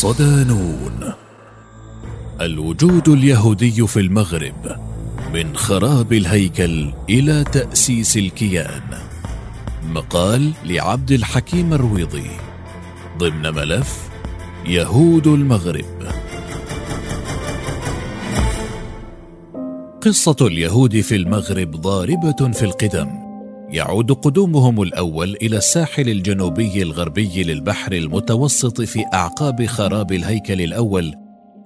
صدانون الوجود اليهودي في المغرب من خراب الهيكل إلى تأسيس الكيان. مقال لعبد الحكيم الرويضي. ضمن ملف يهود المغرب. قصة اليهود في المغرب ضاربة في القدم. يعود قدومهم الأول إلى الساحل الجنوبي الغربي للبحر المتوسط في أعقاب خراب الهيكل الأول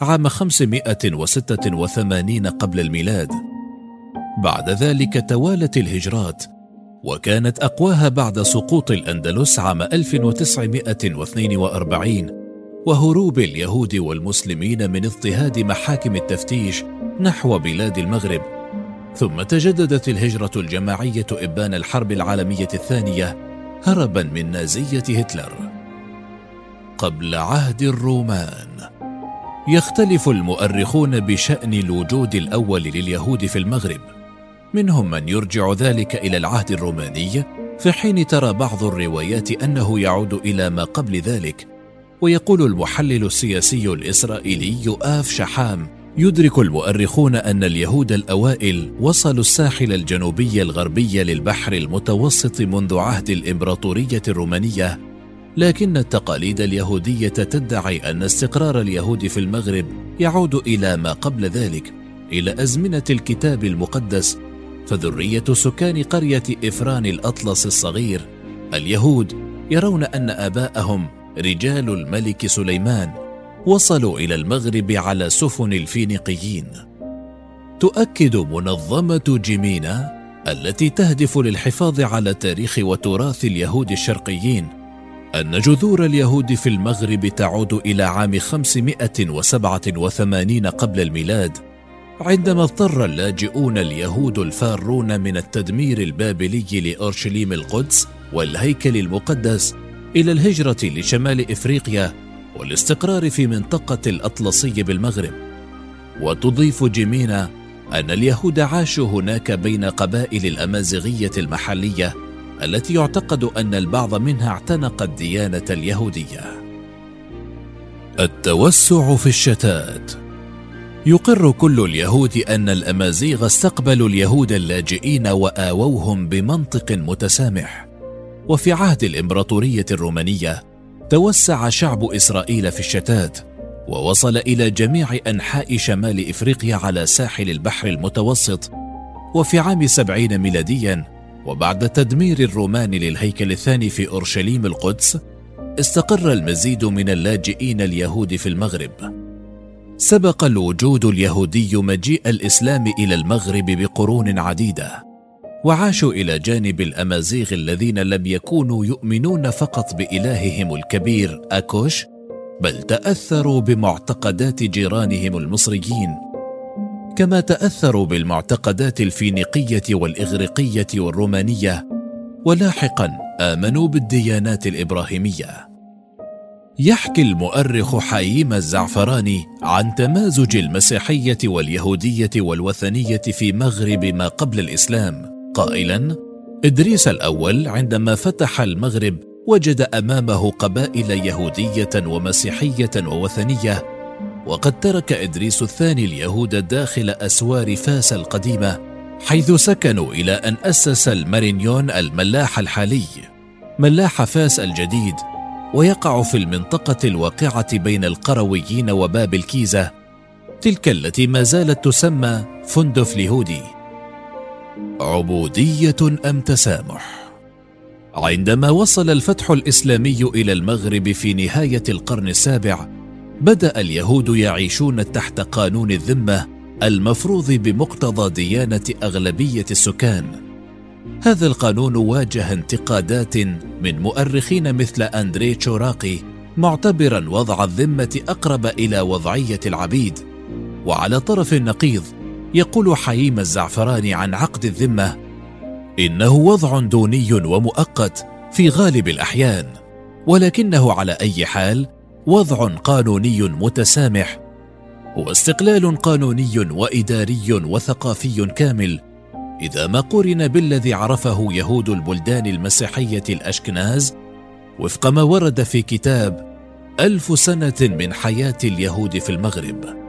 عام 586 قبل الميلاد. بعد ذلك توالت الهجرات وكانت أقواها بعد سقوط الأندلس عام 1942 وهروب اليهود والمسلمين من اضطهاد محاكم التفتيش نحو بلاد المغرب. ثم تجددت الهجرة الجماعية إبان الحرب العالمية الثانية هربا من نازية هتلر. قبل عهد الرومان يختلف المؤرخون بشأن الوجود الأول لليهود في المغرب. منهم من يرجع ذلك إلى العهد الروماني في حين ترى بعض الروايات أنه يعود إلى ما قبل ذلك ويقول المحلل السياسي الإسرائيلي يؤاف شحام يدرك المؤرخون أن اليهود الأوائل وصلوا الساحل الجنوبي الغربي للبحر المتوسط منذ عهد الإمبراطورية الرومانية لكن التقاليد اليهودية تدعي أن استقرار اليهود في المغرب يعود إلى ما قبل ذلك إلى أزمنة الكتاب المقدس فذرية سكان قرية إفران الأطلس الصغير. اليهود يرون أن آباءهم رجال الملك سليمان. وصلوا إلى المغرب على سفن الفينيقيين. تؤكد منظمة جيمينا التي تهدف للحفاظ على تاريخ وتراث اليهود الشرقيين أن جذور اليهود في المغرب تعود إلى عام 587 قبل الميلاد عندما اضطر اللاجئون اليهود الفارون من التدمير البابلي لأورشليم القدس والهيكل المقدس إلى الهجرة لشمال إفريقيا والاستقرار في منطقة الأطلسي بالمغرب. وتضيف جيمينا أن اليهود عاشوا هناك بين قبائل الأمازيغية المحلية التي يعتقد أن البعض منها اعتنق الديانة اليهودية. التوسع في الشتات. يقر كل اليهود أن الأمازيغ استقبلوا اليهود اللاجئين وآووهم بمنطق متسامح. وفي عهد الإمبراطورية الرومانية توسع شعب إسرائيل في الشتات ووصل إلى جميع أنحاء شمال إفريقيا على ساحل البحر المتوسط وفي عام سبعين ميلاديا وبعد تدمير الرومان للهيكل الثاني في أورشليم القدس استقر المزيد من اللاجئين اليهود في المغرب. سبق الوجود اليهودي مجيء الإسلام إلى المغرب بقرون عديدة. وعاشوا إلى جانب الأمازيغ الذين لم يكونوا يؤمنون فقط بإلههم الكبير أكوش بل تأثروا بمعتقدات جيرانهم المصريين. كما تأثروا بالمعتقدات الفينيقية والإغريقية والرومانية ولاحقا آمنوا بالديانات الإبراهيمية. يحكي المؤرخ حييم الزعفراني عن تمازج المسيحية واليهودية والوثنية في مغرب ما قبل الإسلام. قائلا إدريس الأول عندما فتح المغرب وجد أمامه قبائل يهودية ومسيحية ووثنية وقد ترك إدريس الثاني اليهود داخل أسوار فاس القديمة حيث سكنوا إلى أن أسس المارينيون الملاح الحالي ملاح فاس الجديد ويقع في المنطقة الواقعة بين القرويين وباب الكيسة تلك التي ما زالت تسمى فندق اليهودي. عبودية أم تسامح؟ عندما وصل الفتح الإسلامي إلى المغرب في نهاية القرن السابع بدأ اليهود يعيشون تحت قانون الذمة المفروض بمقتضى ديانة أغلبية السكان. هذا القانون واجه انتقادات من مؤرخين مثل أندري تشوراقي معتبرا وضع الذمة أقرب إلى وضعية العبيد وعلى طرف النقيض يقول حييم الزعفراني عن عقد الذمة إنه وضع دوني ومؤقت في غالب الأحيان ولكنه على أي حال وضع قانوني متسامح واستقلال قانوني وإداري وثقافي كامل إذا ما قورن بالذي عرفه يهود البلدان المسيحية الأشكناز وفق ما ورد في كتاب ألف سنة من حياة اليهود في المغرب.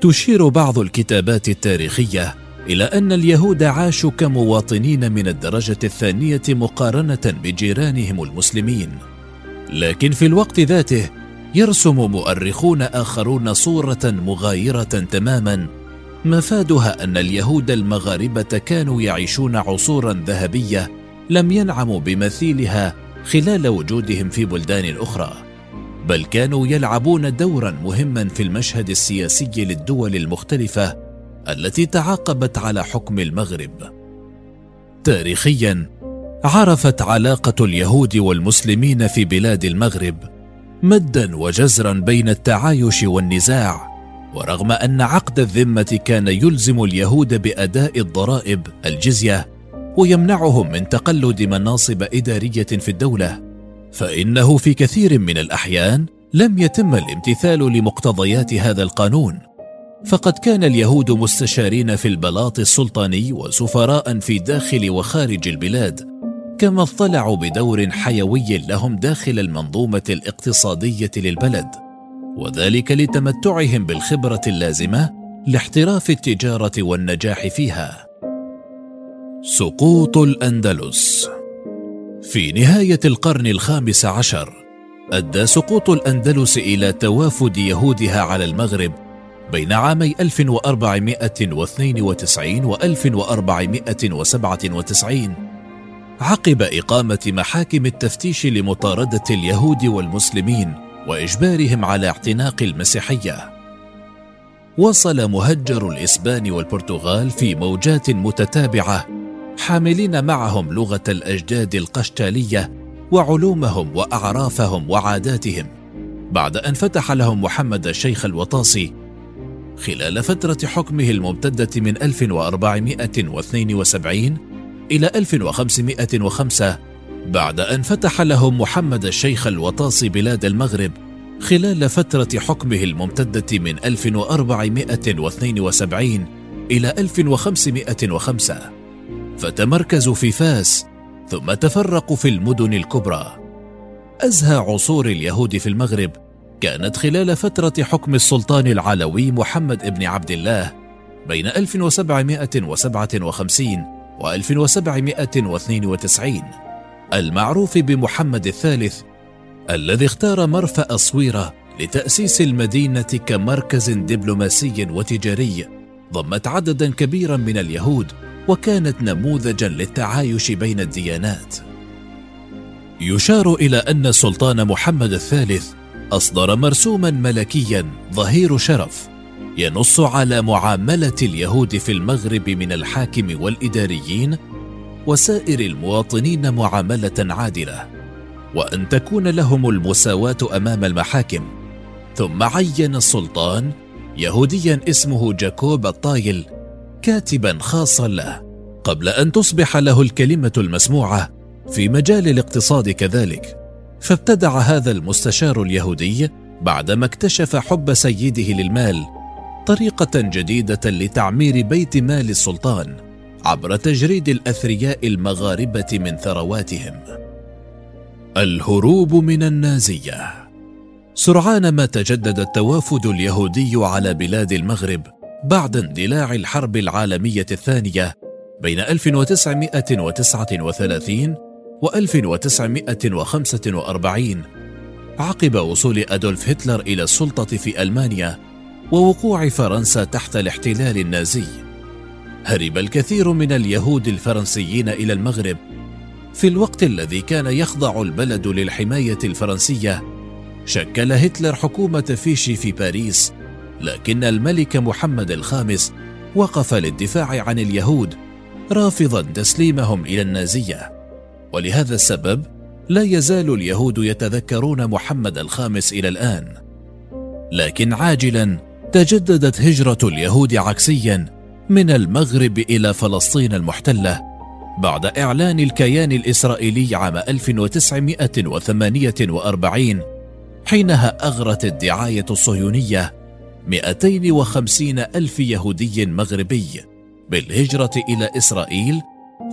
تشير بعض الكتابات التاريخية إلى أن اليهود عاشوا كمواطنين من الدرجة الثانية مقارنة بجيرانهم المسلمين. لكن في الوقت ذاته يرسم مؤرخون آخرون صورة مغايرة تماما مفادها أن اليهود المغاربة كانوا يعيشون عصورا ذهبية لم ينعموا بمثيلها خلال وجودهم في بلدان أخرى. بل كانوا يلعبون دورا مهما في المشهد السياسي للدول المختلفة التي تعاقبت على حكم المغرب. تاريخيا عرفت علاقة اليهود والمسلمين في بلاد المغرب مدا وجزرا بين التعايش والنزاع ورغم أن عقد الذمة كان يلزم اليهود بأداء الضرائب الجزية ويمنعهم من تقلد مناصب إدارية في الدولة. فإنه في كثير من الأحيان لم يتم الامتثال لمقتضيات هذا القانون. فقد كان اليهود مستشارين في البلاط السلطاني وسفراء في داخل وخارج البلاد كما اطلعوا بدور حيوي لهم داخل المنظومة الاقتصادية للبلد. وذلك لتمتعهم بالخبرة اللازمة لاحتراف التجارة والنجاح فيها. سقوط الأندلس في نهاية القرن الخامس عشر أدى سقوط الأندلس إلى توافد يهودها على المغرب بين عامي 1492 و 1497 عقب إقامة محاكم التفتيش لمطاردة اليهود والمسلمين وإجبارهم على اعتناق المسيحية. وصل مهجر الإسبان والبرتغال في موجات متتابعة حاملين معهم لغة الأجداد القشتالية وعلومهم وأعرافهم وعاداتهم. بعد أن فتح لهم محمد الشيخ الوطاسي خلال فترة حكمه الممتدة من 1472 إلى 1505 بعد أن فتح لهم محمد الشيخ الوطاسي بلاد المغرب خلال فترة حكمه الممتدة من 1472 إلى 1505 فتمركزوا في فاس ثم تفرقوا في المدن الكبرى. أزهى عصور اليهود في المغرب كانت خلال فترة حكم السلطان العلوي محمد بن عبد الله بين 1757 و 1792 المعروف بمحمد الثالث الذي اختار مرفأ صويرة لتأسيس المدينة كمركز دبلوماسي وتجاري ضمت عددا كبيرا من اليهود وكانت نموذجا للتعايش بين الديانات. يشار إلى أن السلطان محمد الثالث أصدر مرسوما ملكيا ظهير شرف ينص على معاملة اليهود في المغرب من الحاكم والإداريين وسائر المواطنين معاملة عادلة وأن تكون لهم المساواة أمام المحاكم. ثم عين السلطان يهوديا اسمه جاكوب الطايل كاتبا خاصا له قبل أن تصبح له الكلمة المسموعة في مجال الاقتصاد كذلك. فابتدع هذا المستشار اليهودي بعدما اكتشف حب سيده للمال طريقة جديدة لتعمير بيت مال السلطان عبر تجريد الأثرياء المغاربة من ثرواتهم. الهروب من النازية. سرعان ما تجدد التوافد اليهودي على بلاد المغرب بعد اندلاع الحرب العالمية الثانية بين 1939 و 1945 عقب وصول أدولف هتلر إلى السلطة في ألمانيا ووقوع فرنسا تحت الاحتلال النازي. هرب الكثير من اليهود الفرنسيين إلى المغرب في الوقت الذي كان يخضع البلد للحماية الفرنسية شكل هتلر حكومة فيشي في باريس لكن الملك محمد الخامس وقف للدفاع عن اليهود رافضا تسليمهم إلى النازية. ولهذا السبب لا يزال اليهود يتذكرون محمد الخامس إلى الآن. لكن عاجلا تجددت هجرة اليهود عكسيا من المغرب إلى فلسطين المحتلة بعد إعلان الكيان الإسرائيلي عام 1948 حينها أغرت الدعاية الصهيونية 250 ألف يهودي مغربي بالهجرة إلى إسرائيل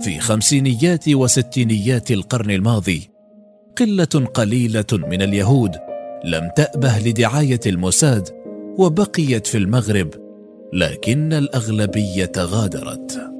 في خمسينيات وستينيات القرن الماضي. قلة قليلة من اليهود لم تأبه لدعاية الموساد وبقيت في المغرب لكن الأغلبية غادرت.